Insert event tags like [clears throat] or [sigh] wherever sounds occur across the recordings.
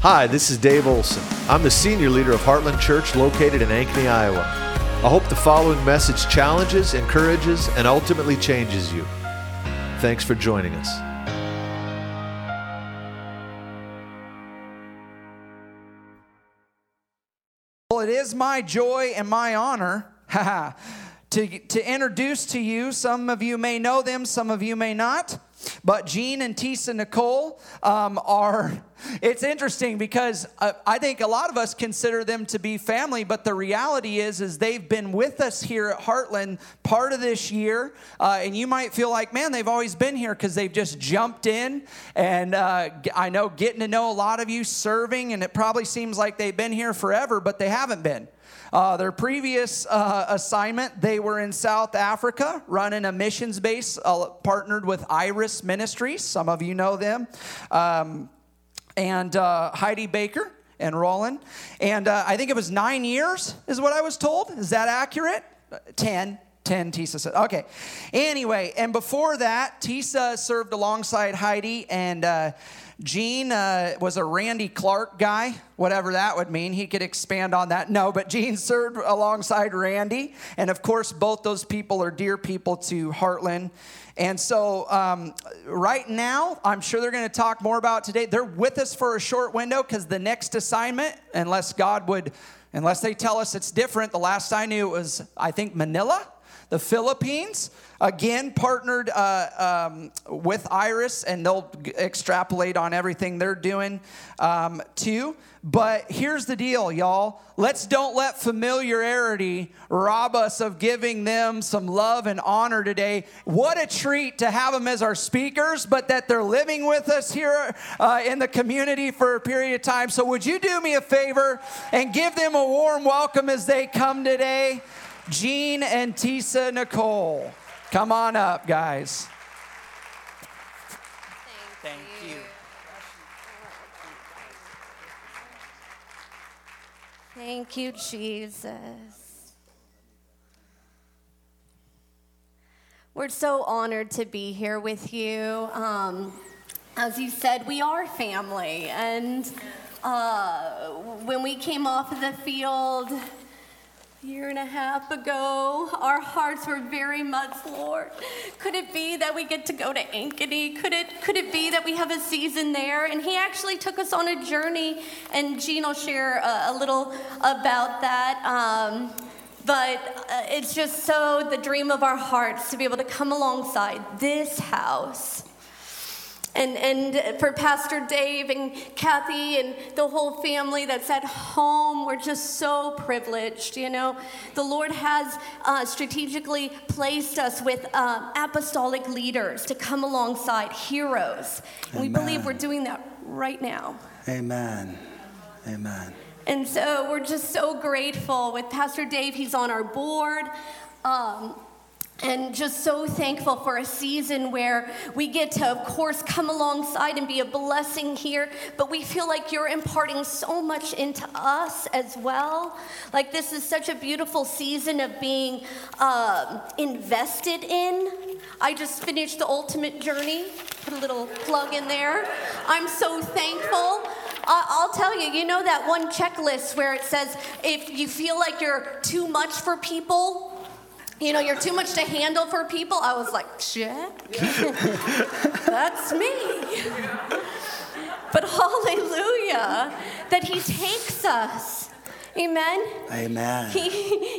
Hi, this is Dave Olson. I'm the senior leader of Heartland Church located in Ankeny, Iowa. I hope the following message challenges, encourages, and ultimately changes you. Thanks for joining us. Well, it is my joy and my honor [laughs] to, to introduce to you. Some of you may know them, some of you may not. But Gene and Tisa Nicole um, are, it's interesting because uh, I think a lot of us consider them to be family, but the reality is, is they've been with us here at Heartland part of this year. Uh, and you might feel like, man, they've always been here because they've just jumped in. And uh, I know getting to know a lot of you serving, and it probably seems like they've been here forever, but they haven't been. Uh, their previous uh, assignment, they were in South Africa running a missions base uh, partnered with Iris Ministries. Some of you know them. Um, and uh, Heidi Baker and Rolland. And uh, I think it was nine years, is what I was told. Is that accurate? Ten. 10 Tisa said. Okay. Anyway, and before that, Tisa served alongside Heidi and uh, Gene uh, was a Randy Clark guy, whatever that would mean. He could expand on that. No, but Gene served alongside Randy. And of course, both those people are dear people to Heartland. And so, um, right now, I'm sure they're going to talk more about today. They're with us for a short window because the next assignment, unless God would, unless they tell us it's different, the last I knew it was, I think, Manila the Philippines, again, partnered uh, um, with Iris, and they'll extrapolate on everything they're doing um, too. But here's the deal, y'all. Let's don't let familiarity rob us of giving them some love and honor today. What a treat to have them as our speakers, but that they're living with us here uh, in the community for a period of time. So, would you do me a favor and give them a warm welcome as they come today? Gene and Tisa Nicole. Come on up, guys. Thank, Thank you. Thank you, Jesus. We're so honored to be here with you. Um, as you said, we are family. And uh, when we came off of the field, a year and a half ago, our hearts were very much, Lord. Could it be that we get to go to Ankeny? Could it, could it be that we have a season there? And he actually took us on a journey, and Gene will share a, a little about that. Um, but uh, it's just so the dream of our hearts to be able to come alongside this house and, and for Pastor Dave and Kathy and the whole family that's at home, we're just so privileged. You know, the Lord has uh, strategically placed us with uh, apostolic leaders to come alongside heroes. And we believe we're doing that right now. Amen. Amen. And so we're just so grateful with Pastor Dave. He's on our board. Um, and just so thankful for a season where we get to, of course, come alongside and be a blessing here, but we feel like you're imparting so much into us as well. Like, this is such a beautiful season of being uh, invested in. I just finished the ultimate journey, put a little plug in there. I'm so thankful. I'll tell you, you know that one checklist where it says if you feel like you're too much for people, you know, you're too much to handle for people. I was like, check. [laughs] That's me. But hallelujah, that He takes us. Amen. Amen. He,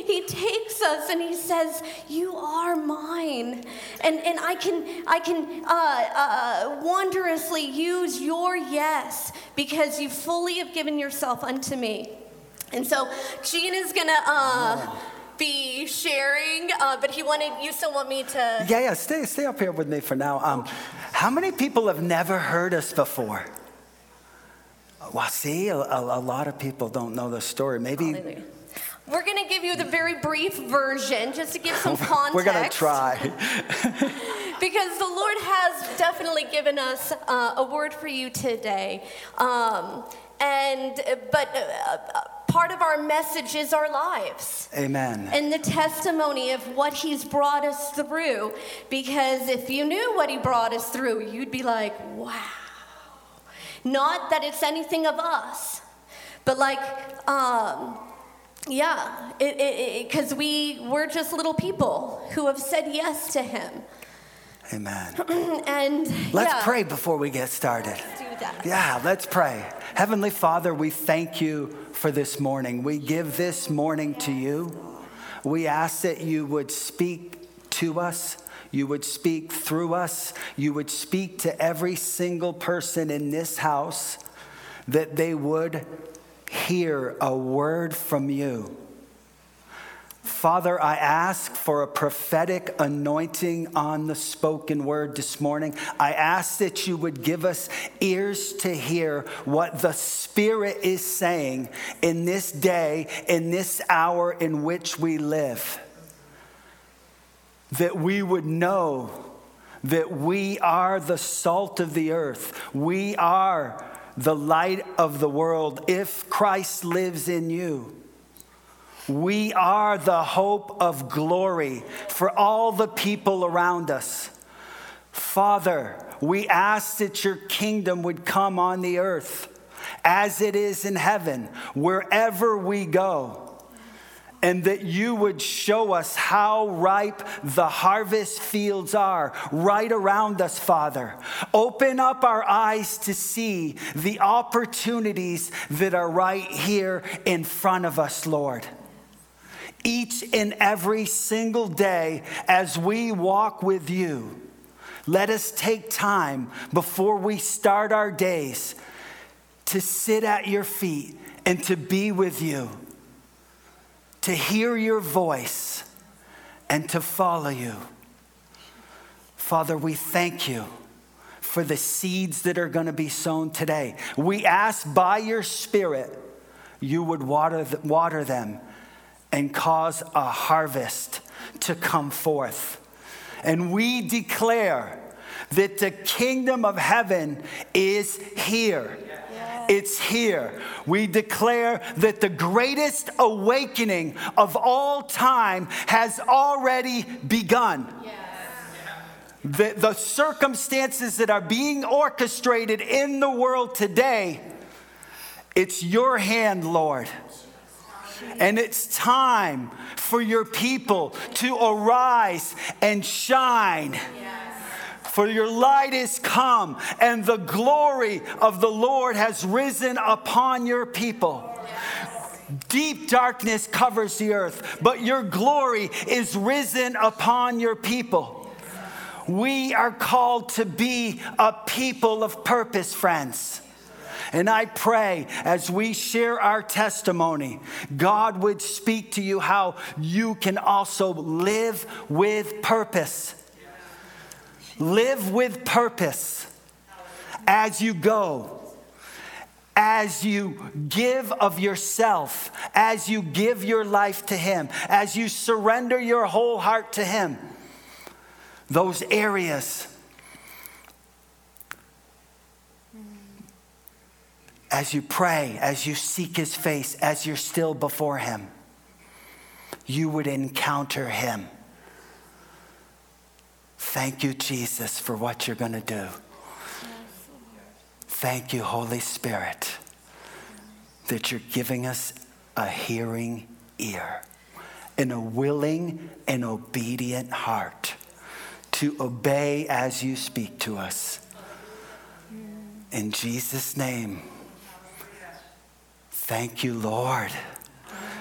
he takes us and he says, "You are mine," and and I can I can uh, uh, wondrously use your yes because you fully have given yourself unto me. And so Gene is gonna uh, be sharing, uh, but he wanted you still want me to. Yeah, yeah. Stay, stay up here with me for now. Um, how many people have never heard us before? Well, see, a, a, lot of people don't know the story. Maybe. Hallelujah. We're going to give you the very brief version just to give some [laughs] context. We're going to try. [laughs] [laughs] because the Lord has definitely given us uh, a word for you today. Um, and, but. Uh, uh, part of our message is our lives. Amen. And the testimony of what He's brought us through. Because if you knew what He brought us through, you'd be like, wow. Not that it's anything of us, but like, um, yeah, because we we're just little people who have said yes to Him. Amen. [clears throat] and Let's yeah. pray before we get started. Yeah, let's pray. Heavenly Father, we thank you for this morning. We give this morning to you. We ask that you would speak to us, you would speak through us, you would speak to every single person in this house, that they would hear a word from you. Father, I ask for a prophetic anointing on the spoken word this morning. I ask that you would give us ears to hear what the Spirit is saying in this day, in this hour in which we live. That we would know that we are the salt of the earth, we are the light of the world if Christ lives in you. We are the hope of glory for all the people around us. Father, we ask that your kingdom would come on the earth as it is in heaven, wherever we go. And that you would show us how ripe the harvest fields are right around us, Father. Open up our eyes to see the opportunities that are right here in front of us, Lord each and every single day as we walk with you. Let us take time before we start our days to sit at your feet and to be with you, to hear your voice and to follow you. Father, we thank you for the seeds that are going to be sown today. We ask by your Spirit you would water, water them and cause a harvest to come forth. And we declare that the kingdom of heaven is here. It's here. We declare that the greatest awakening of all time has already begun. The, the circumstances that are being orchestrated in the world today, it's your hand, Lord. And it's time for your people to arise and shine. For your light is come, and the glory of the Lord has risen upon your people. Deep darkness covers the earth, but your glory is risen upon your people. We are called to be a people of purpose, friends. And I pray as we share our testimony, God would speak to you how you can also live with purpose. Live with purpose as you go as you give of yourself, as you give your life to Him, as you surrender your whole heart to Him, those areas as you pray, as you seek his face, as you're still before him, you would encounter him. Thank you, Jesus, for what you're going to do. Thank you, Holy Spirit, that you're giving us a hearing ear and a willing and obedient heart to obey as you speak to us. In Jesus' name. Thank you, Lord.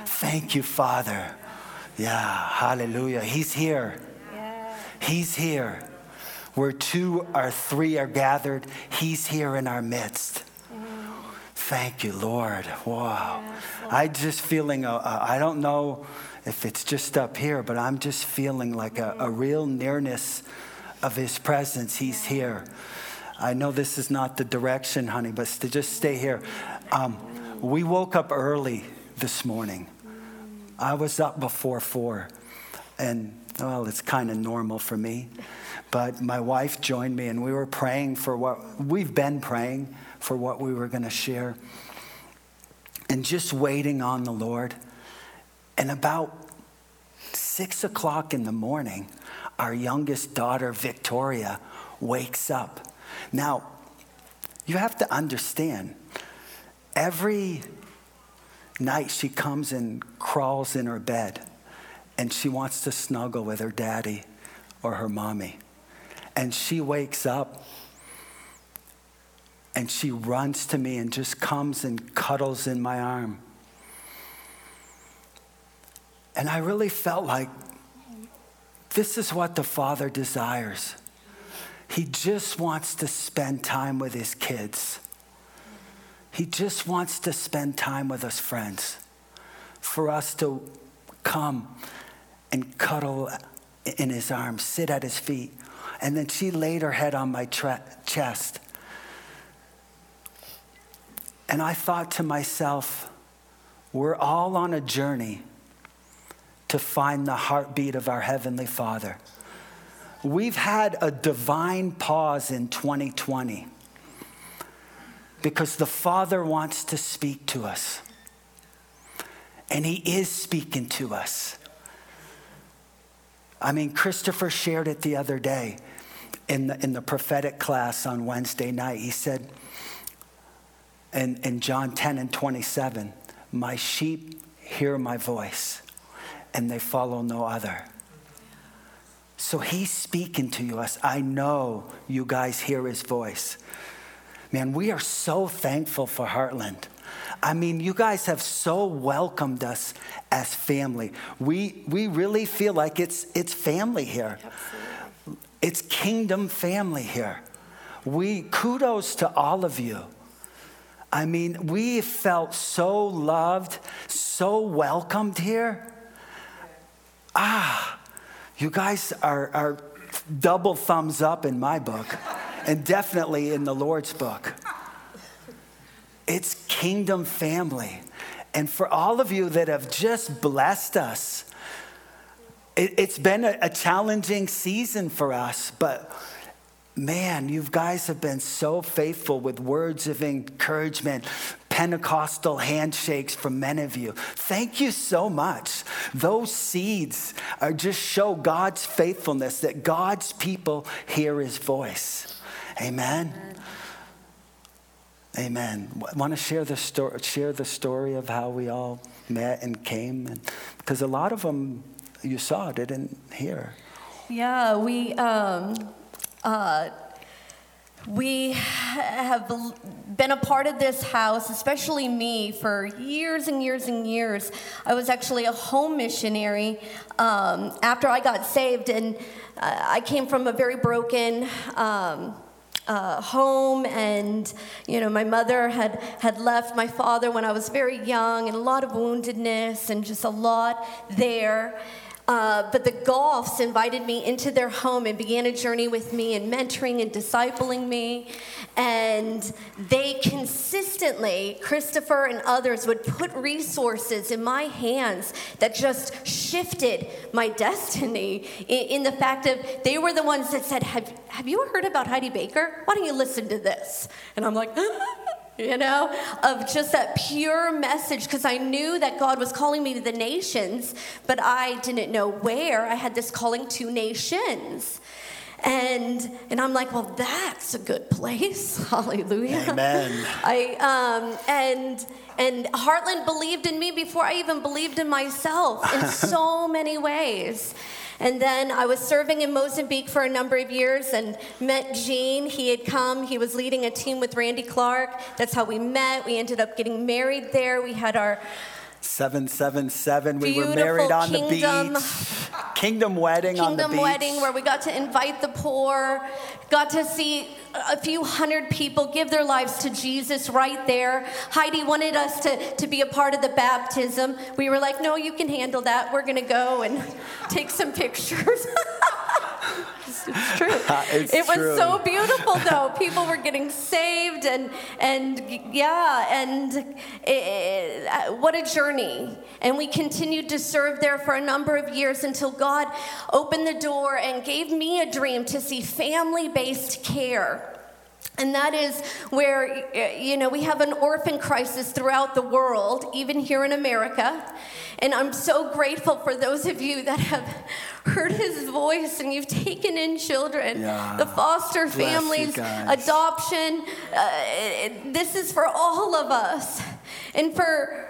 Thank you, Father. Yeah, hallelujah. He's here. He's here. Where two or three are gathered, He's here in our midst. Thank you, Lord. Wow. I just feeling, I I don't know if it's just up here, but I'm just feeling like a, a real nearness of His presence. He's here. I know this is not the direction, honey, but to just stay here. Um, we woke up early this morning. I was up before four, and well, it's kind of normal for me. But my wife joined me, and we were praying for what we've been praying for what we were going to share, and just waiting on the Lord. And about six o'clock in the morning, our youngest daughter, Victoria, wakes up. Now, You have to understand, every night she comes and crawls in her bed and she wants to snuggle with her daddy or her mommy. And she wakes up and she runs to me and just comes and cuddles in my arm. And I really felt like this is what the Father desires. He just wants to spend time with his kids. He just wants to spend time with us friends. For us to come and cuddle in his arms, sit at his feet. And then she laid her head on my tra- chest. And I thought to myself, we're all on a journey to find the heartbeat of our Heavenly Father. We've had a divine pause in 2020 because the Father wants to speak to us. And He is speaking to us. I mean, Christopher shared it the other day in the, in the prophetic class on Wednesday night. He said in, in John 10 and 27, My sheep hear my voice and they follow no other. So he's speaking to us. I know you guys hear his voice. Man, we are so thankful for Heartland. I mean, you guys have so welcomed us as family. We, we really feel like it's, it's family here. Absolutely. It's kingdom family here. We kudos to all of you. I mean, we felt so loved, so welcomed here ah, you guys are, are double thumbs up in my book, and definitely in the Lord's book. It's kingdom family. And for all of you that have just blessed us, it, has been a, a challenging season for us, but man, you guys have been so faithful with words of encouragement, Pentecostal handshakes from many of you. Thank you so much. Those seeds are just show God's faithfulness that God's people hear his voice. Amen. Amen. Amen. Want to share the story share the story of how we all met and came and because a lot of them you saw didn't hear. Yeah, we um, uh, we have been a part of this house, especially me, for years and years and years. I was actually a home missionary um, after I got saved, and uh, I came from a very broken. Um, uh, home and you know my mother had had left my father when i was very young and a lot of woundedness and just a lot there uh, but the Goffs invited me into their home and began a journey with me and mentoring and discipling me. And they consistently, Christopher and others, would put resources in my hands that just shifted my [laughs] destiny in, in the fact that they were the ones that said, have, have you heard about Heidi Baker? Why don't you listen to this? And I'm like, [laughs] [laughs] you know, of just that pure message because I knew that God was calling me to the nations, but I didn't know where. I had this calling to nations. And and I'm like, well, that's a good place. [laughs] Hallelujah. Amen. I um and and Heartland believed in me before I even believed in myself in [laughs] so many ways. And then I was serving in Mozambique for a number of years and met Gene. He had come, he was leading a team with Randy Clark. That's how we met. We ended up getting married there. We had our 777. We were married on kingdom, the beach. Kingdom wedding kingdom on the beach. Kingdom wedding where we got to invite the poor, got to see a few hundred people give their lives to Jesus right there. Heidi wanted us to, to be a part of the baptism. We were like, no, you can handle that. We're going to go and take some pictures. [laughs] it's true. [laughs] it's it was true. so beautiful, though. People were getting saved, and and yeah, and it, it, what a journey. And we continued to serve there for a number of years until God opened the door and gave me a dream to see family-based care And that is where, you know, we have an orphan crisis throughout the world, even here in America. And I'm so grateful for those of you that have [laughs] heard his voice and you've taken in children, Yeah. the foster Bless families, adoption. Uh, this is for all of us. And for,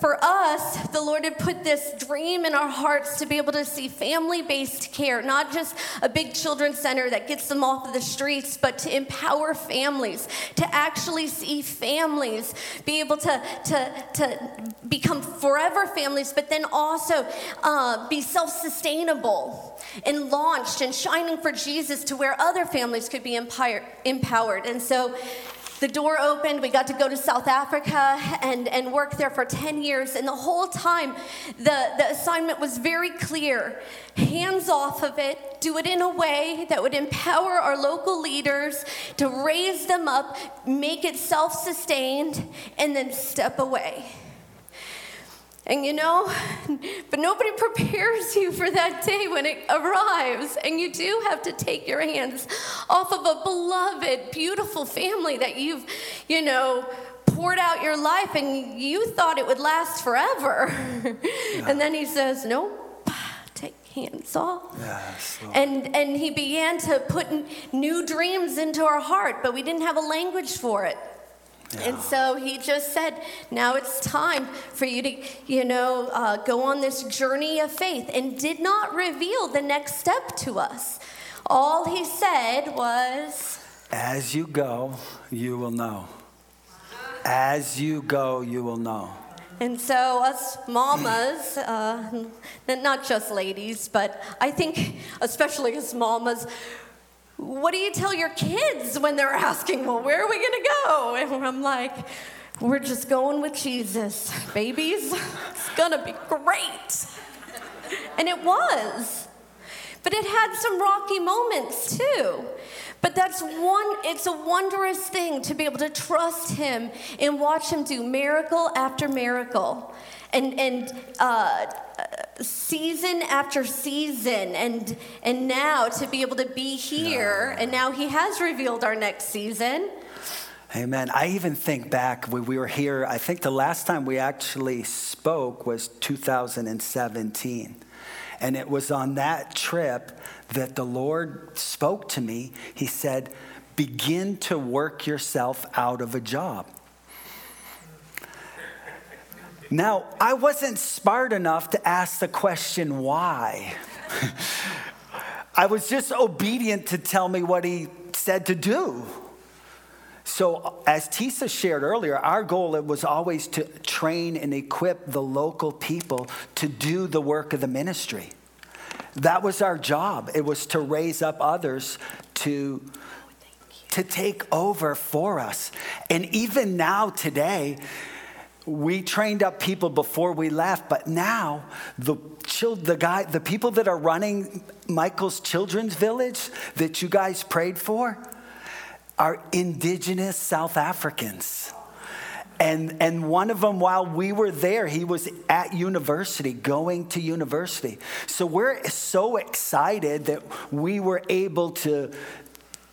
for us, the Lord had put this dream in our hearts to be able to see family based care, not just a big children's center that gets them off of the streets, but to empower families, to actually see families be able to, to, to become forever families, but then also uh, be self sustainable and launched and shining for Jesus to where other families could be empower- empowered. And so the door opened. We got to go to South Africa and, and work there for 10 years. And the whole time, the, the assignment was very clear hands off of it, do it in a way that would empower our local leaders to raise them up, make it self sustained, and then step away. And you know, [laughs] but nobody [laughs] prepares you for that day when it arrives. And you do have to take your hands off of a beloved, beautiful family that you've, you know, poured out your life and you thought it would last forever. [laughs] And then he says, Nope, take hands off. Yes, And, and he began to put new dreams into our heart, but we didn't have a language for it. And so he just said, now it's time for you to, you know, uh, go on this journey of faith, and did not reveal the next step to us. All he said was, As you go, you will know. As you go, you will know. and so us mamas, uh, not just ladies, but I think especially as mamas, what do you tell your kids when they're asking, well, where are we gonna go? And I'm like, we're just going with Jesus, babies. It's gonna be great. And it was. But it had some rocky moments too. But that's one, it's a wondrous thing to be able to trust Him and watch Him do miracle after miracle. And, and uh, season after season, and, and now to be able to be here, and now He has revealed our next season. Amen. I even think back when we were here, I think the last time we actually spoke was 2017. And it was on that trip that the Lord spoke to me. He said, Begin to work yourself out of a job. Now, I wasn't smart enough to ask the question why. [laughs] I was just obedient to tell me what he said to do. So, as Tisa shared earlier, our goal it was always to train and equip the local people to do the work of the ministry. That was our job. It was to raise up others to to take over for us. And even now today, we trained up people before we left, but now the chil- the guy the people that are running Michael's Children's Village that you guys prayed for are indigenous South Africans. And, and one of them, while we were there, he was at university, going to university. So we're so excited that we were able to,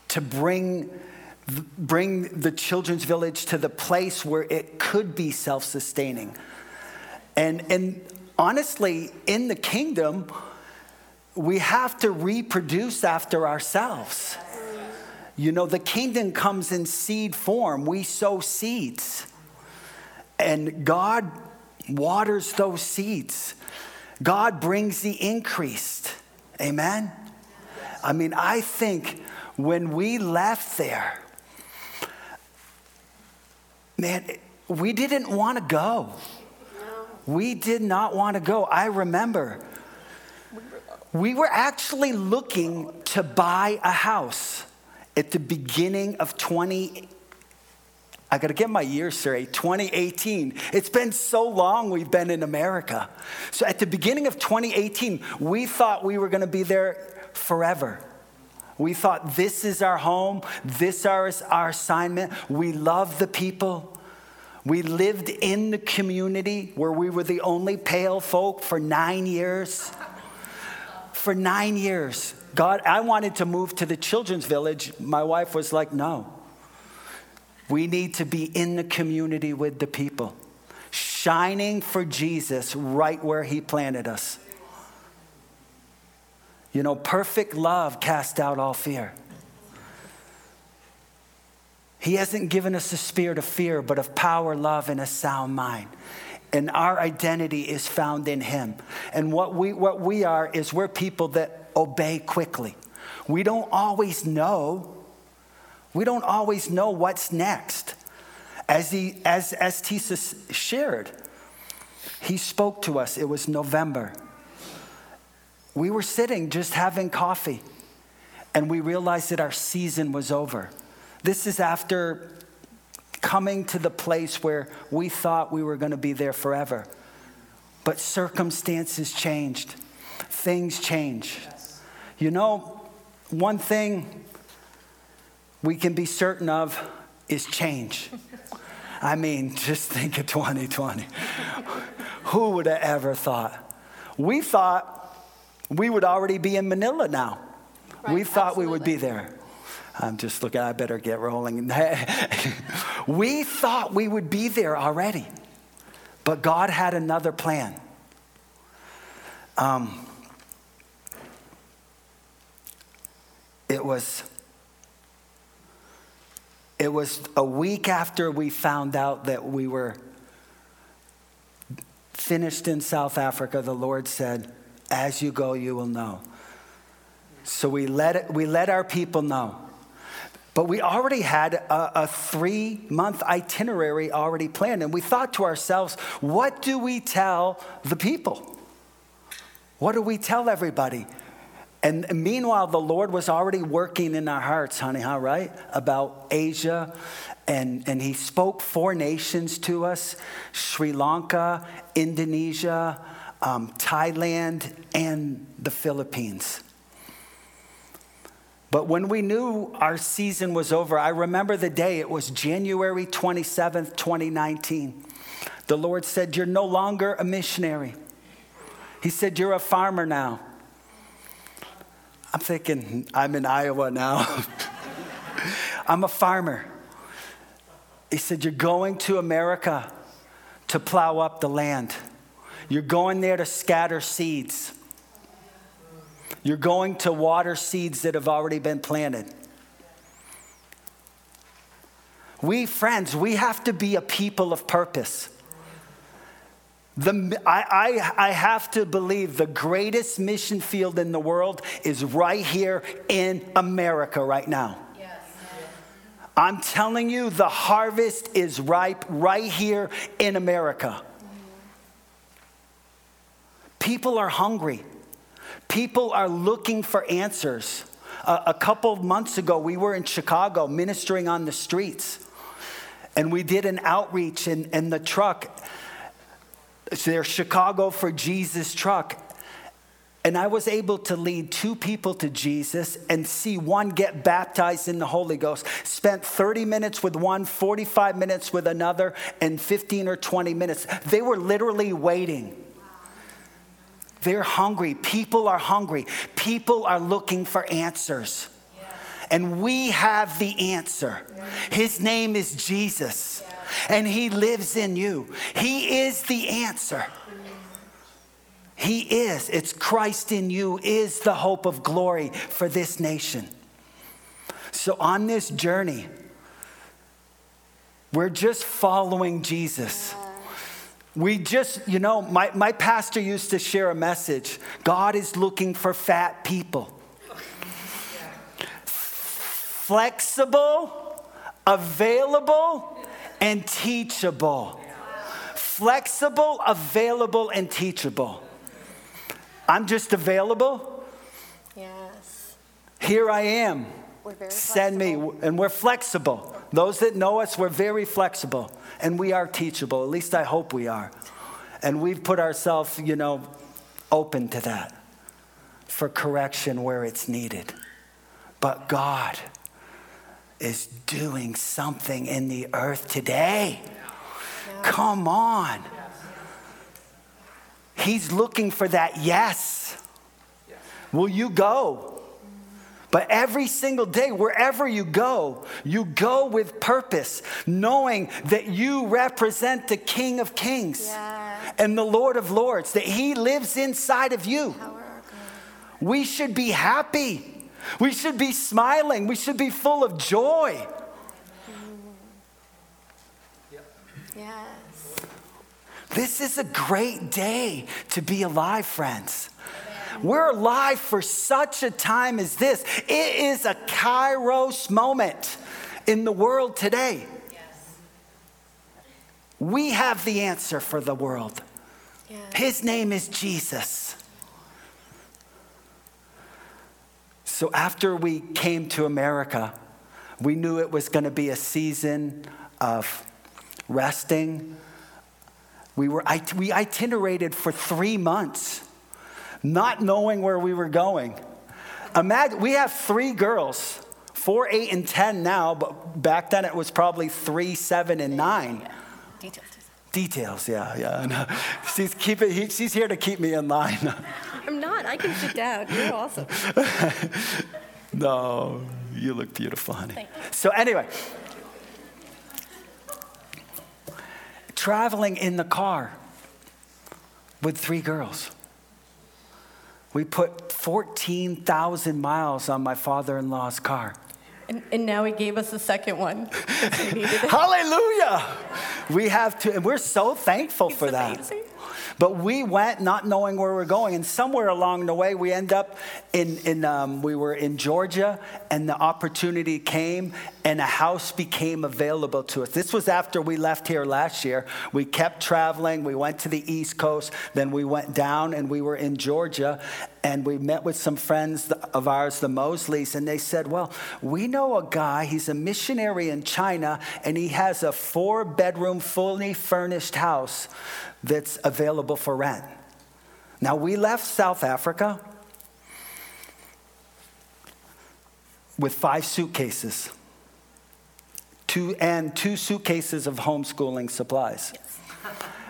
to bring, bring the children's village to the place where it could be self sustaining. And, and honestly, in the kingdom, we have to reproduce after ourselves. You know, the kingdom comes in seed form. We sow seeds. And God waters those seeds. God brings the increase. Amen? I mean, I think when we left there, man, we didn't want to go. We did not want to go. I remember we were actually looking to buy a house at the beginning of 20 I got to get my year straight. 2018. It's been so long we've been in America. So at the beginning of 2018, we thought we were going to be there forever. We thought this is our home, this is our assignment. We love the people. We lived in the community where we were the only pale folk for nine years. For nine years. God, I wanted to move to the children's village. My wife was like, no. We need to be in the community with the people, shining for Jesus right where He planted us. You know, perfect love casts out all fear. He hasn't given us a spirit of fear, but of power, love, and a sound mind. And our identity is found in Him. And what we, what we are is we're people that obey quickly. We don't always know. We don't always know what's next. As, he, as, as Tisa shared, he spoke to us. It was November. We were sitting just having coffee, and we realized that our season was over. This is after coming to the place where we thought we were going to be there forever. But circumstances changed, things change. You know, one thing we can be certain of is change. [laughs] I mean, just think of 2020. [laughs] Who would have ever thought? We thought we would already be in Manila now. Right, we thought absolutely. we would be there. I'm just looking, I better get rolling. [laughs] we thought we would be there already, but God had another plan. Um, it was it was a week after we found out that we were finished in South Africa, the Lord said, As you go, you will know. So we let, it, we let our people know. But we already had a, a three month itinerary already planned. And we thought to ourselves, what do we tell the people? What do we tell everybody? And meanwhile, the Lord was already working in our hearts, honey, how, right? About Asia. And, and He spoke four nations to us Sri Lanka, Indonesia, um, Thailand, and the Philippines. But when we knew our season was over, I remember the day, it was January 27th, 2019. The Lord said, You're no longer a missionary. He said, You're a farmer now. I'm thinking, I'm in Iowa now. [laughs] I'm a farmer. He said, You're going to America to plow up the land. You're going there to scatter seeds. You're going to water seeds that have already been planted. We, friends, we have to be a people of purpose. The, I, I, I have to believe the greatest mission field in the world is right here in America right now. Yes. I'm telling you, the harvest is ripe right here in America. People are hungry. People are looking for answers. Uh, a couple of months ago, we were in Chicago ministering on the streets, and we did an outreach in, in the truck, It's their Chicago for Jesus truck. And I was able to lead two people to Jesus and see one get baptized in the Holy Ghost. Spent 30 minutes with one, 45 minutes with another, and 15 or 20 minutes. They were literally waiting they're hungry. People are hungry. People are looking for answers. And we have the answer. His name is Jesus, and He lives in you. He is the answer. He is. It's Christ in you, is the hope of glory for this nation. So, on this journey, we're just following Jesus. We just, you know, my, my pastor used to share a message God is looking for fat people. Flexible, available, and teachable. Flexible, available, and teachable. I'm just available. Yes. Here I am. Send me. And we're flexible. Those that know us, we're very flexible and we are teachable. At least I hope we are. And we've put ourselves, you know, open to that for correction where it's needed. But God is doing something in the earth today. Come on. He's looking for that yes. Will you go? But every single day, wherever you go, you go with purpose, knowing that you represent the King of Kings Yeah. and the Lord of Lords, that He lives inside of you. Power our God. We should be happy. We should be smiling. We should be full of joy. Yes. This is a great day to be alive, friends. We're alive for such a time as this. It is a kairos moment in the world today. We have the answer for the world. Yes. His name is Jesus. So after we came to America, we knew it was going to be a season of resting. We, were, we itinerated for three months, not knowing where we were going. Imagine, we have three girls, four, eight, and 10 now, but back then it was probably three, seven, and nine. Details. Details, yeah, yeah. [laughs] She's, keep it, he, she's here to keep me in line. [laughs] I'm not. I can sit down. You're awesome. [laughs] no, you look beautiful, honey. So, anyway, traveling in the car with three girls. We put 14,000 miles on my father in law's car. And, and now he gave us a second one. [laughs] we. Hallelujah! We have to, and we're so thankful for It's that. But we went not knowing where we're going, and somewhere along the way, we end up in, in um, we were in Georgia, and the opportunity came, and a house became available to us. This was after we left here last year. We kept traveling. We went to the East Coast, then we went down, and we were in Georgia, and we met with some friends of ours, the Mosleys, and they said, "Well, we know a guy. He's a missionary in China, and he has a four-bedroom, fully furnished house." that's available for rent. Now, we left South Africa with five suitcases. And two suitcases of homeschooling supplies.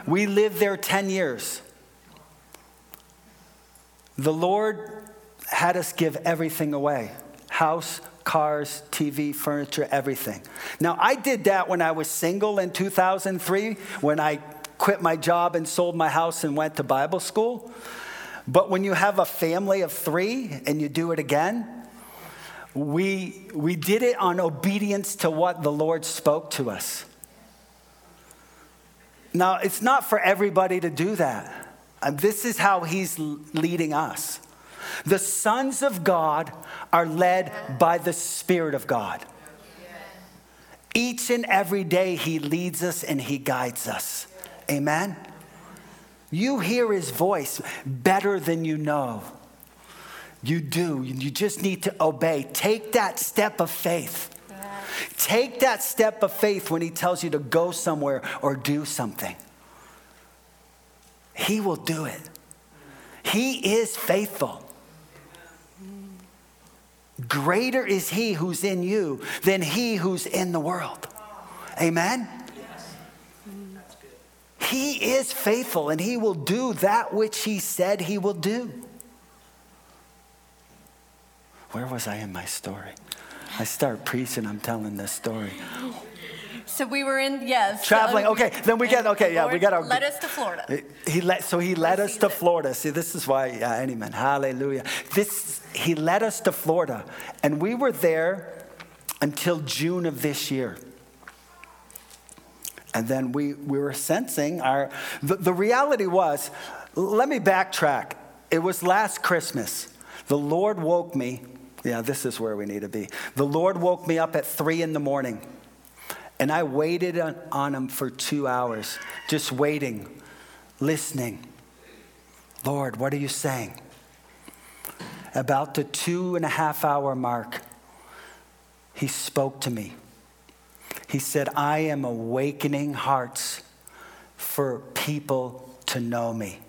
We lived there 10 years. The Lord had us give everything away house, cars, TV, furniture, everything. Now, I did that when I was single in 2003, when I quit my job and sold my house and went to Bible school. But when you have a family of three and you do it again, we, we did it on obedience to what the Lord spoke to us. Now, it's not for everybody to do that. This is how He's leading us. The sons of God are led by the Spirit of God. Each and every day, He leads us and He guides us. Amen? You hear His voice better than you know. You do. You just need to obey. Take that step of faith. Take that step of faith when He tells you to go somewhere or do something. He will do it. He is faithful. Greater is He who's in you than He who's in the world. Amen? He is faithful and He will do that which He said He will do. Where was I in my story? I start preaching, I'm telling this story. So we were in, yes. Traveling, um, okay, then we get, okay, the yeah, we got our. Led us to Florida. He led, so he led us to. Florida. See, this is why, yeah, amen. Hallelujah. This, he led us to Florida, and we were there until June of this year. And then we, we were sensing our, the, the reality was, let me backtrack. It was last Christmas. The Lord woke me, yeah, this is where we need to be. The Lord woke me up at three in the morning. And I waited on, on him for two hours, just waiting, listening. Lord, what are you saying? About the two and a half hour mark, he spoke to me. He said, I am awakening hearts for people to know me.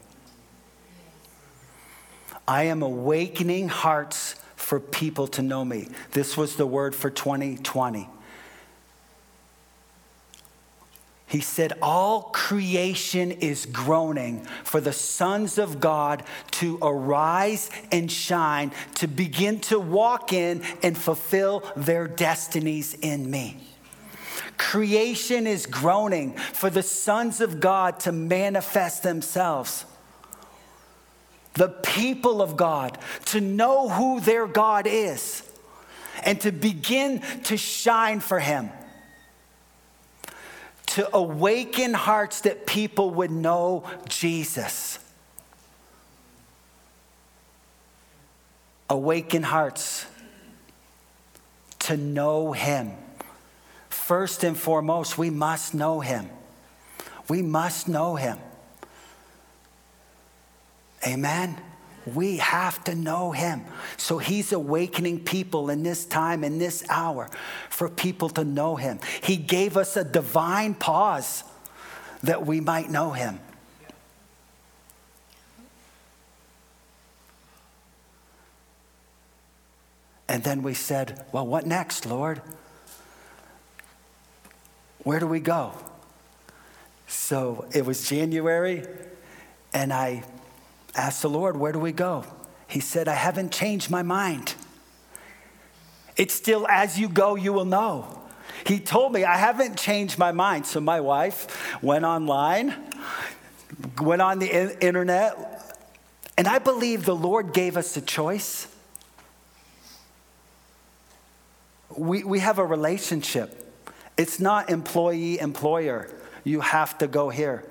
I am awakening hearts for people to know me. This was the word for 2020. He said, All creation is groaning for the sons of God to arise and shine, to begin to walk in and fulfill their destinies in me. Creation is groaning for the sons of God to manifest themselves. The people of God to know who their God is and to begin to shine for Him. To awaken hearts that people would know Jesus. Awaken hearts to know Him. First and foremost, we must know Him. We must know Him. Amen. We have to know him. So he's awakening people in this time, in this hour, for people to know him. He gave us a divine pause that we might know him. And then we said, Well, what next, Lord? Where do we go? So it was January, and I asked the Lord, Where do we go? He said, I haven't changed my mind. It's still as you go, you will know. He told me, I haven't changed my mind. So my wife went online, went on the internet, and I believe the Lord gave us a choice. We, we have a relationship. It's not employee employer. You have to go here.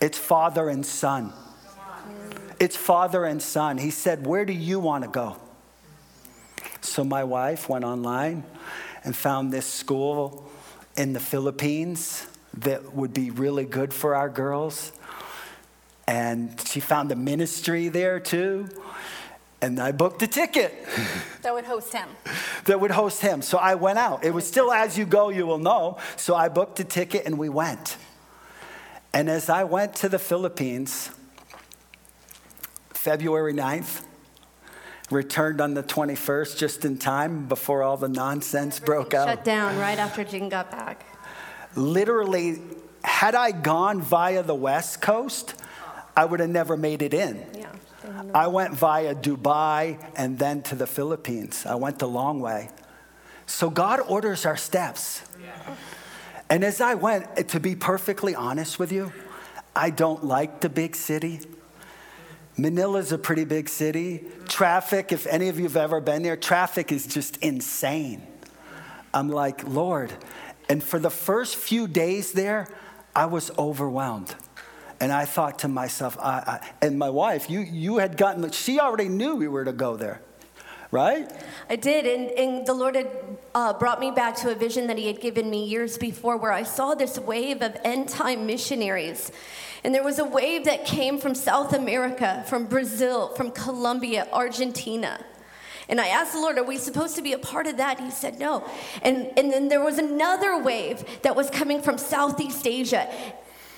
It's father and son. It's father and son. He said, Where do you want to go? So my wife went online and found this school in the Philippines that would be really good for our girls. And she found a ministry there too. And I booked a ticket. [laughs] That would host him. that would host him. So I went out. It was still as you go, you will know. So I booked a ticket and we went. And as I went to the Philippines, February 9th, returned on the 21st, just in time before all the nonsense broke out. Shut down right after Jing got back. Literally, had I gone via the West Coast, I would have never made it in. Yeah. I went via Dubai and then to the Philippines. I went the long way. So God orders our steps. And as I went, to be perfectly honest with you, I don't like the big city. Manila's a pretty big city. Traffic, if any of you have ever been there, traffic is just insane. I'm like, Lord. And for the first few days there, I was overwhelmed. And I thought to myself, I, I, and my wife, you, you had gotten, she already knew we were to go there, right? I did, and, and the Lord had uh, brought me back to a vision that He had given me years before where I saw this wave of end time missionaries. And there was a wave that came from South America, from Brazil, from Colombia, Argentina. And I asked the Lord, Are we supposed to be a part of that? He said, No. And, and then there was another wave that was coming from Southeast Asia.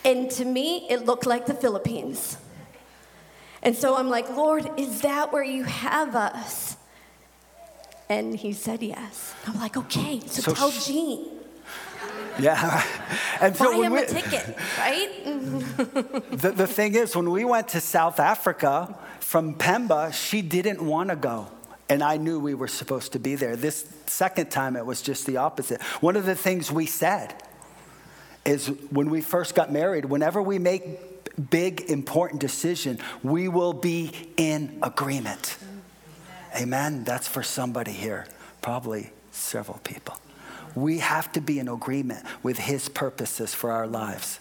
And to me, it looked like the Philippines. And so I'm like, Lord, is that where you have us? And he said yes. I'm like, okay, so, So tell Gene. [laughs] Yeah. And so Buy him we- a ticket, right? [laughs] The, the thing is, when we went to South Africa from Pemba, she didn't want to go. And I knew we were supposed to be there. This second time, it was just the opposite. One of the things we said is when we first got married, whenever we make big, important decision, we will be in agreement. Amen. That's for somebody here, probably several people. We have to be in agreement with His purposes for our lives.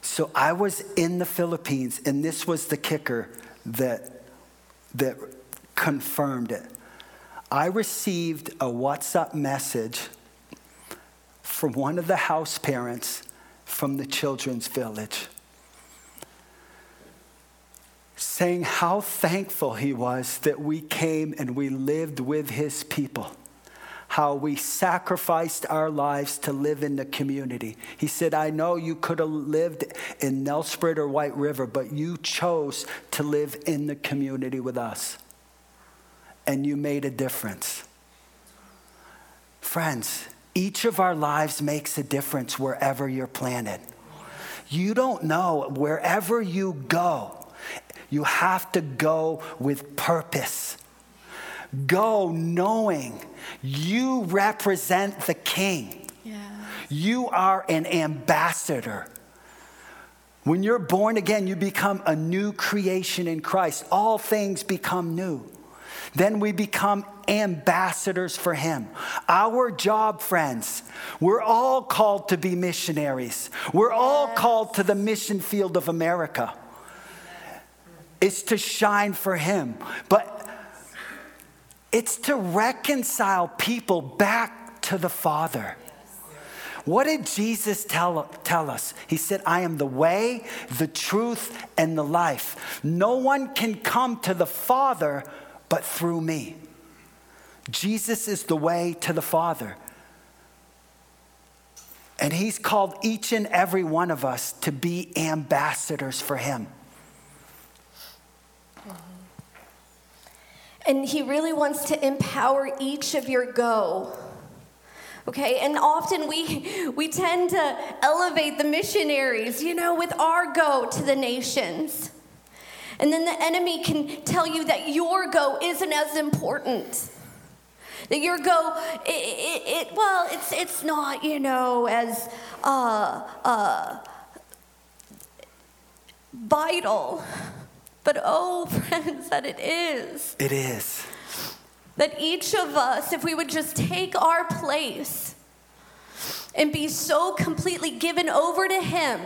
So I was in the Philippines, and this was the kicker that, that confirmed it. I received a WhatsApp message from one of the house parents from the children's village saying how thankful he was that we came and we lived with his people how we sacrificed our lives to live in the community. He said, I know you could have lived in Nelspruit or White River, but you chose to live in the community with us. And you made a difference. Friends, Each of our lives makes a difference wherever you're planted. You don't know, wherever you go, you have to go with purpose. Go knowing you represent the king. Yeah. You are an ambassador. When you're born again, you become a new creation in Christ. All things become new. Then we become ambassadors for Him. Our job, friends, we're all called to be missionaries. We're all called to the mission field of America. It's to shine for Him. But it's to reconcile people back to the Father. What did Jesus tell, tell us? He said, I am the way, the truth, and the life. No one can come to the Father but through me. Jesus is the way to the Father. And He's called each and every one of us to be ambassadors for Him. And he really wants to empower each of your go. Okay, and often we we tend to elevate the missionaries, you know, with our go to the nations. And then the enemy can tell you that your go isn't as important. That your go, it, it, it well, it's it's not, you know, as uh, uh, vital. But oh, [laughs] friends, that it is. It is. That each of us, if we would just take our place and be so completely given over to Him.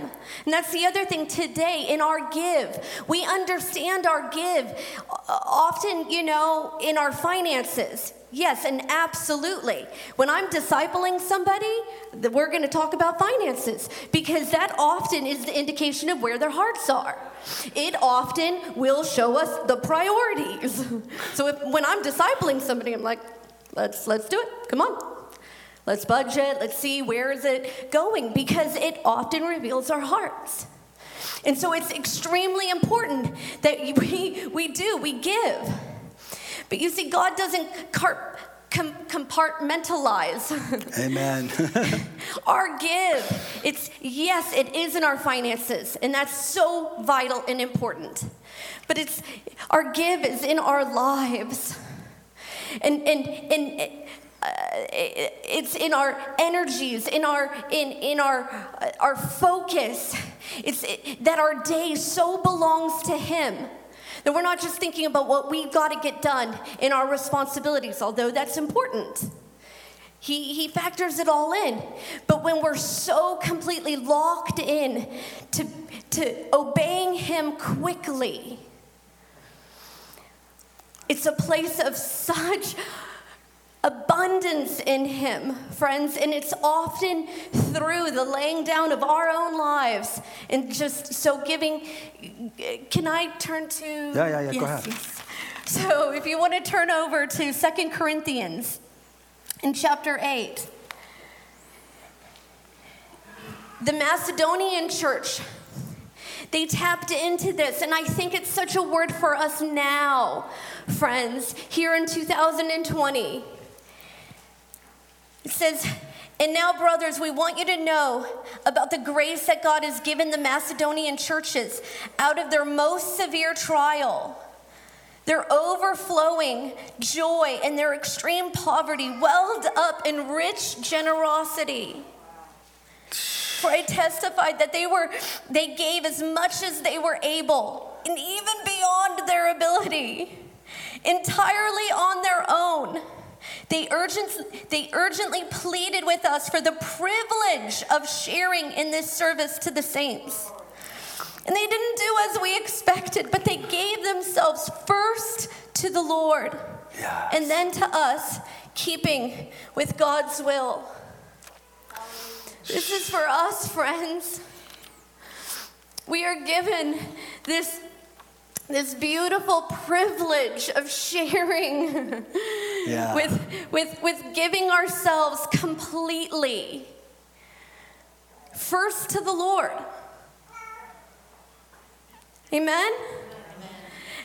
And that's the other thing today in our give. We understand our give uh, often, you know, in our finances. Yes, and absolutely. When I'm discipling somebody, we're going to talk about finances because that often is the indication of where their hearts are. It often will show us the priorities. [laughs] so if, when I'm discipling somebody, I'm like, let's let's do it. Come on. Let's budget. Let's see where is it going because it often reveals our hearts. And so it's extremely important that we, we do, we give. But you see, God doesn't car- com- compartmentalize. [laughs] Amen. [laughs] our give, it's yes, it is in our finances, and that's so vital and important. But it's our give is in our lives. And and and uh, it's in our energies, in our in in our uh, our focus. It's it, that our day so belongs to Him that we're not just thinking about what we've got to get done in our responsibilities, although that's important. He, he factors it all in. But when we're so completely locked in to, to obeying Him quickly, it's a place of such abundance in Him, friends, and it's often through the laying down of our own lives and just so giving. Can I turn to? Yeah, yeah, yeah. Yes, go ahead. yes. So, if you want to turn over to Second Corinthians in chapter 8, the Macedonian church they tapped into this, and I think it's such a word for us now, friends, here in 2020. It says, and now, brothers, we want you to know about the grace that God has given the Macedonian churches out of their most severe trial. Their overflowing joy and their extreme poverty welled up in rich generosity. For I testified that they were they gave as much as they were able, and even beyond their ability, entirely on their own they, urgent, they urgently pleaded with us for the privilege of sharing in this service to the saints. And they didn't do as we expected, but they gave themselves first to the Lord Yes. and then to us, keeping with God's will. This is for us, friends. We are given this this beautiful privilege of sharing [laughs] Yeah. with, with, with giving ourselves completely first to the Lord. Amen?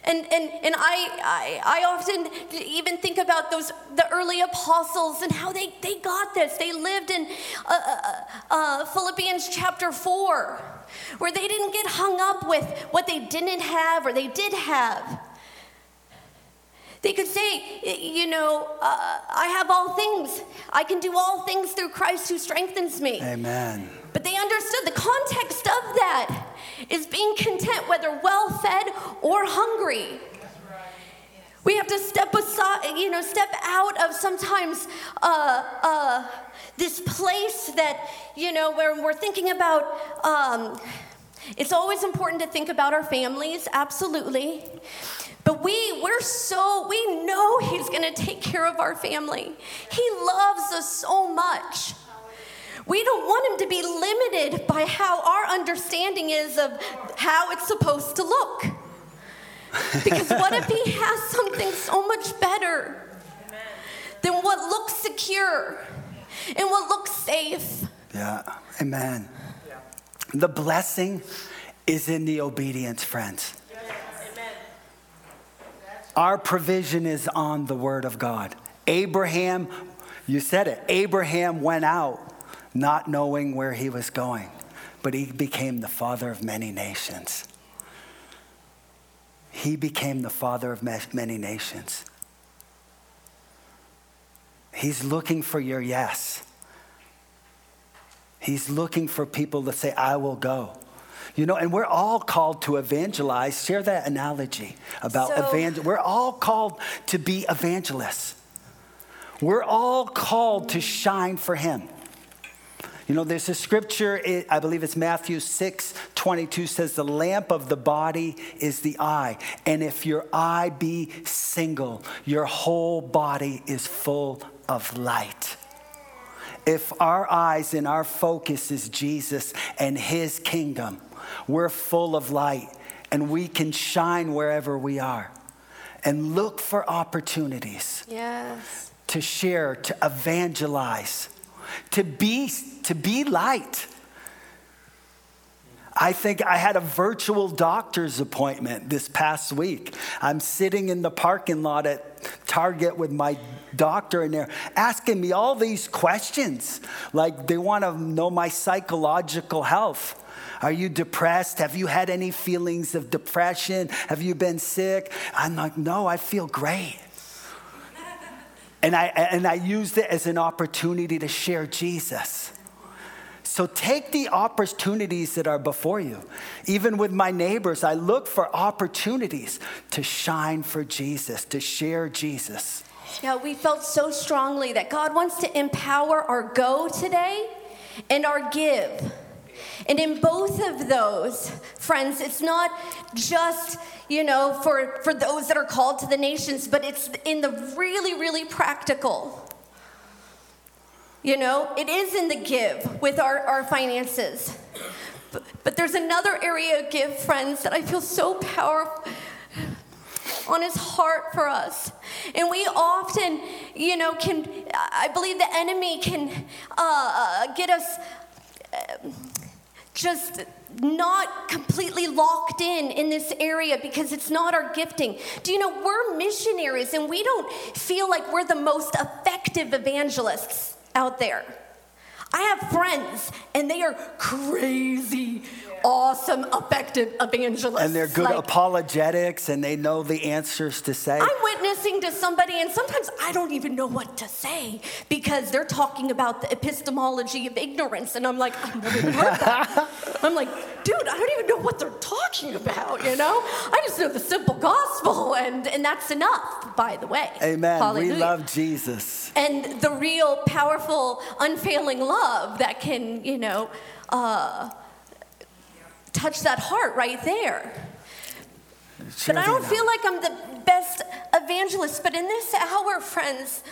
And, and, and I, I, I often even think about those the early apostles and how they, they got this. They lived in uh, uh, uh, Philippians chapter 4, where they didn't get hung up with what they didn't have or they did have. They could say, you know, uh, I have all things. I can do all things through Christ who strengthens me. Amen. But they understood the context of that is being content, whether well fed or hungry. We have to step aside, you know, step out of sometimes uh, uh, this place that, you know, where we're thinking about. Um, it's always important to think about our families, absolutely. But we, we're so, we know He's gonna take care of our family. He loves us so much. We don't want him to be limited by how our understanding is of how it's supposed to look. Because what if he has something so much better than what looks secure and what looks safe? Yeah. Amen. The blessing is in the obedience, friends. Amen. Our provision is on the word of God. Abraham, you said it, Abraham went out not knowing where he was going, but he became the father of many nations. He became the father of many nations. He's looking for your yes. He's looking for people to say, I will go. You know, and we're all called to evangelize. Share that analogy about so, evangel. We're all called to be evangelists. We're all called to shine for Him. You know, there's a scripture, I believe it's Matthew 6 22 says, The lamp of the body is the eye. And if your eye be single, your whole body is full of light. If our eyes and our focus is Jesus and his kingdom, we're full of light and we can shine wherever we are and look for opportunities yes. to share, to evangelize to be, to be light. I think I had a virtual doctor's appointment this past week. I'm sitting in the parking lot at Target with my doctor, and they're asking me all these questions. Like, they want to know my psychological health. Are you depressed? Have you had any feelings of depression? Have you been sick? I'm like, no, I feel great. And I, and I used it as an opportunity to share Jesus. So take the opportunities that are before you. Even with my neighbors, I look for opportunities to shine for Jesus, to share Jesus. Yeah, we felt so strongly that God wants to empower our go today and our give. And in both of those, friends, it's not just, you know, for, for those that are called to the nations, but it's in the really, really practical. You know, it is in the give with our, our finances. But, but there's another area of give, friends, that I feel so powerful on his heart for us. And we often, you know, can, I believe the enemy can uh, uh get us. Uh, just not completely locked in in this area because it's not our gifting. Do you know we're missionaries and we don't feel like we're the most effective evangelists out there. I have friends and they are crazy awesome, effective evangelists. And they're good like, apologetics and they know the answers to say. I'm witnessing to somebody, and sometimes I don't even know what to say because they're talking about the epistemology of ignorance. And I'm like, I've never even heard that. [laughs] I'm like, dude, I don't even know what they're talking about, you know? I just know the simple gospel, and, and that's enough, by the way. Amen. Hallelujah. We love Jesus. And the real, powerful, unfailing love that can, you know, uh, touch that heart right there. But I don't feel like I'm the best evangelist. But in this hour, friends,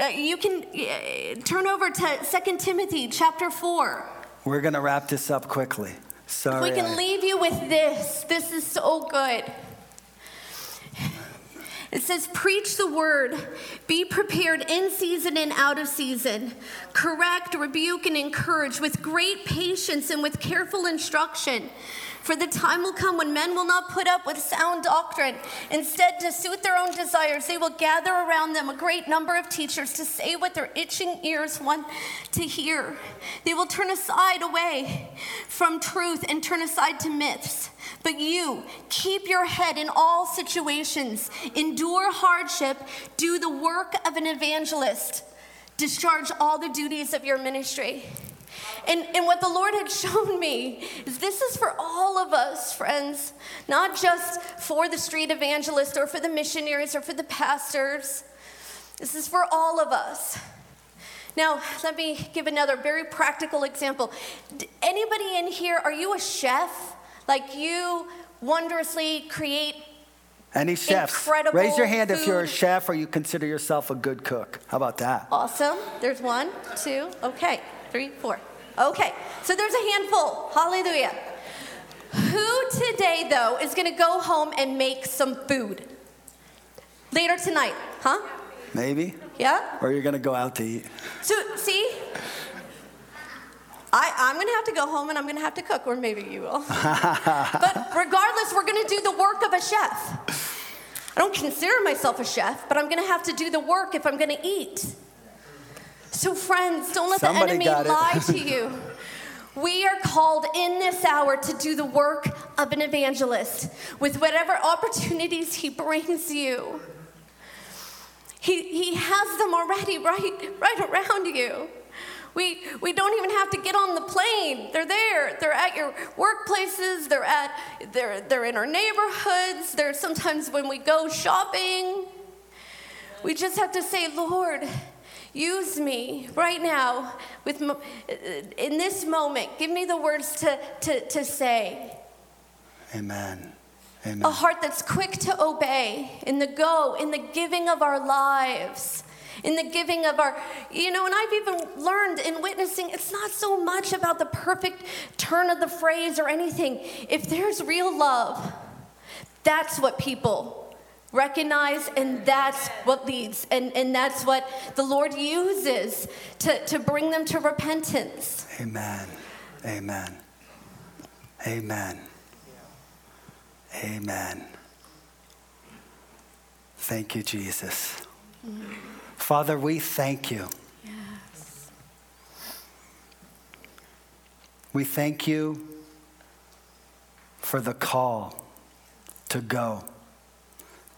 uh, you can uh, turn over to 2 Timothy chapter 4. We're going to wrap this up quickly. Sorry. If we can leave you with this. This is so good. It says, Preach the word, be prepared in season and out of season, correct, rebuke, and encourage with great patience and with careful instruction. For the time will come when men will not put up with sound doctrine. Instead, to suit their own desires, they will gather around them a great number of teachers to say what their itching ears want to hear. They will turn aside away from truth and turn aside to myths. But you, keep your head in all situations, endure hardship, do the work of an evangelist, discharge all the duties of your ministry. And, and what the Lord had [laughs] shown me is this is for all of us, friends, not just for the street evangelist or for the missionaries or for the pastors. This is for all of us. Now, let me give another very practical example. Anybody in here, are you a chef? Like you wondrously create any chefs? Raise your hand food. if you're a chef or you consider yourself a good cook. How about that? Awesome. There's one, two, okay, three, four. Okay, so there's a handful. Hallelujah. Who today, though, is going to go home and make some food? Later tonight, huh? Maybe. Yeah? Or you're going to go out to eat. So, see? I, I'm going to have to go home and I'm going to have to cook, or maybe you will. [laughs] but regardless, we're going to do the work of a chef. I don't consider myself a chef, but I'm going to have to do the work if I'm going to eat. So, friends, don't let Somebody the enemy lie to [laughs] you. We are called in this hour to do the work of an evangelist with whatever opportunities he brings you. He, he has them already right, right around you. We, we don't even have to get on the plane. They're there. They're at your workplaces. They're at they're, they're in our neighborhoods. They're sometimes when we go shopping. We just have to say, Lord, use me right now with uh, in this moment. Give me the words to, to, to say. Amen. A heart that's quick to obey in the go, in the giving of our lives, in the giving of our, you know, and I've even learned in witnessing, it's not so much about the perfect turn of the phrase or anything. If there's real love, that's what people recognize and that's what leads and, and that's what the lord uses to, to bring them to repentance Amen. Amen. Amen. Amen. Thank you, Jesus. Father, we thank you. Yes. We thank you for the call to go,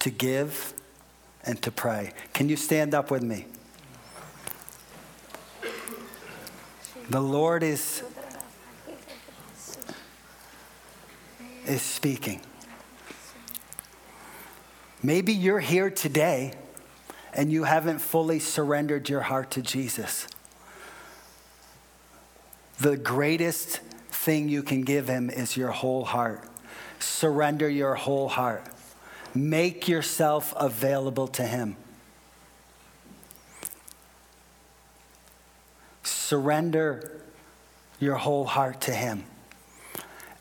to give, and to pray. Can you stand up with me? The Lord is, is speaking. Maybe you're here today and you haven't fully surrendered your heart to Jesus. The greatest thing you can give him is your whole heart. Surrender your whole heart. Make yourself available to him. Surrender your whole heart to him.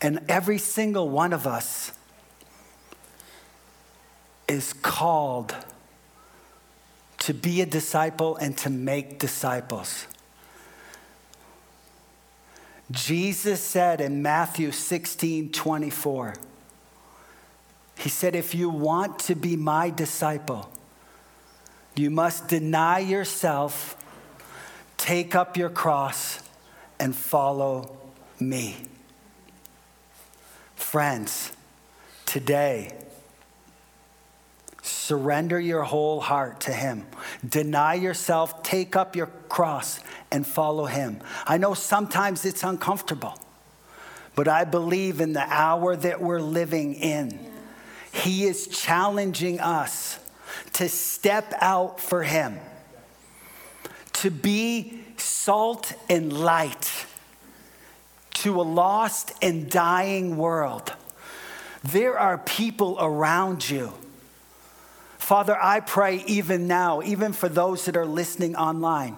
And every single one of us is called to be a disciple and to make disciples. Jesus said in Matthew 16 24, He said, If you want to be my disciple, you must deny yourself, take up your cross, and follow me. Friends, today, surrender your whole heart to Him. Deny yourself, take up your cross, and follow Him. I know sometimes it's uncomfortable, but I believe in the hour that we're living in, He is challenging us to step out for Him, to be salt and light to a lost and dying world. There are people around you. Father, I pray even now, even for those that are listening online,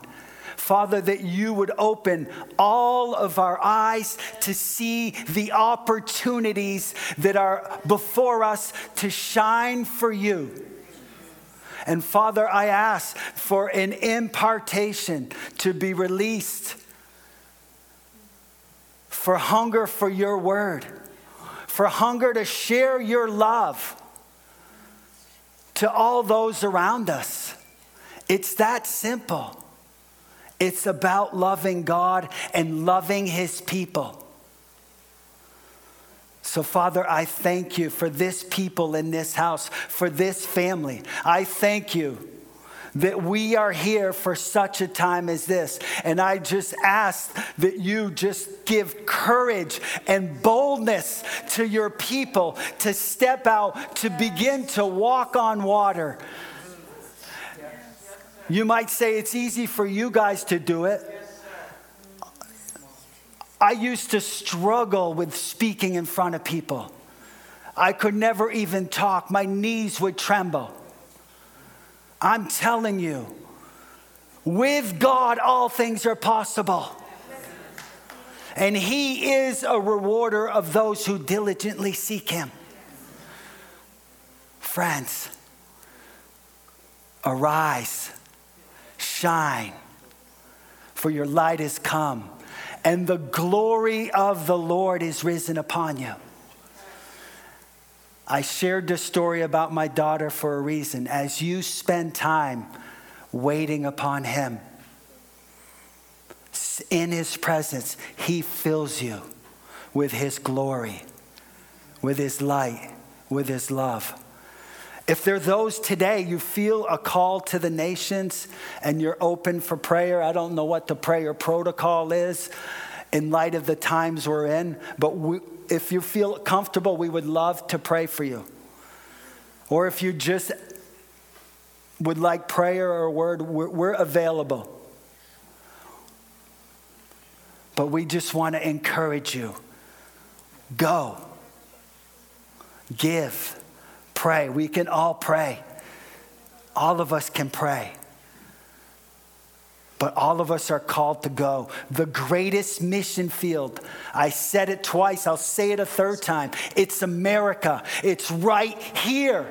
Father, that you would open all of our eyes to see the opportunities that are before us to shine for you. And Father, I ask for an impartation to be released for hunger for your word, for hunger to share your love to all those around us. It's that simple. It's about loving God and loving His people. So, Father, I thank you for this people in this house, for this family. I thank you that we are here for such a time as this. And I just ask that you just give courage and boldness to your people to step out, to begin to walk on water. You might say it's easy for you guys to do it. I used to struggle with speaking in front of people. I could never even talk, my knees would tremble. I'm telling you, with God, all things are possible. And He is a rewarder of those who diligently seek Him. Friends, arise, shine, for your light is come, and the glory of the Lord is risen upon you. I shared this story about my daughter for a reason. As you spend time waiting upon Him, in His presence, He fills you with His glory, with His light, with His love. If there are those today, you feel a call to the nations and you're open for prayer. I don't know what the prayer protocol is in light of the times we're in, but we, if you feel comfortable, we would love to pray for you. Or if you just would like prayer or a word, we're, we're available. But we just want to encourage you go, give, pray. We can all pray. All of us can pray but all of us are called to go. The greatest mission field. I said it twice, I'll say it a third time. It's America, it's right here.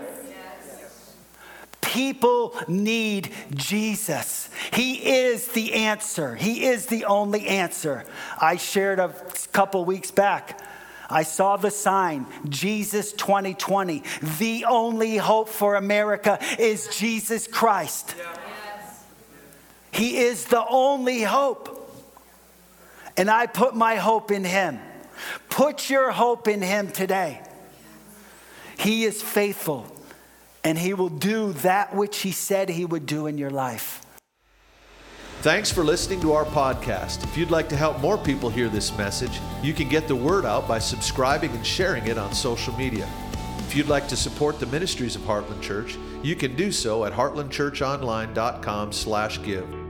People need Jesus. He is the answer. He is the only answer. I shared a couple weeks back. I saw the sign, Jesus 2020. The only hope for America is Jesus Christ. Yeah. He is the only hope. And I put my hope in Him. Put your hope in Him today. He is faithful and He will do that which He said He would do in your life. Thanks for listening to our podcast. If you'd like to help more people hear this message, you can get the word out by subscribing and sharing it on social media. If you'd like to support the ministries of Heartland Church, you can do so at heartlandchurchonline.com/give.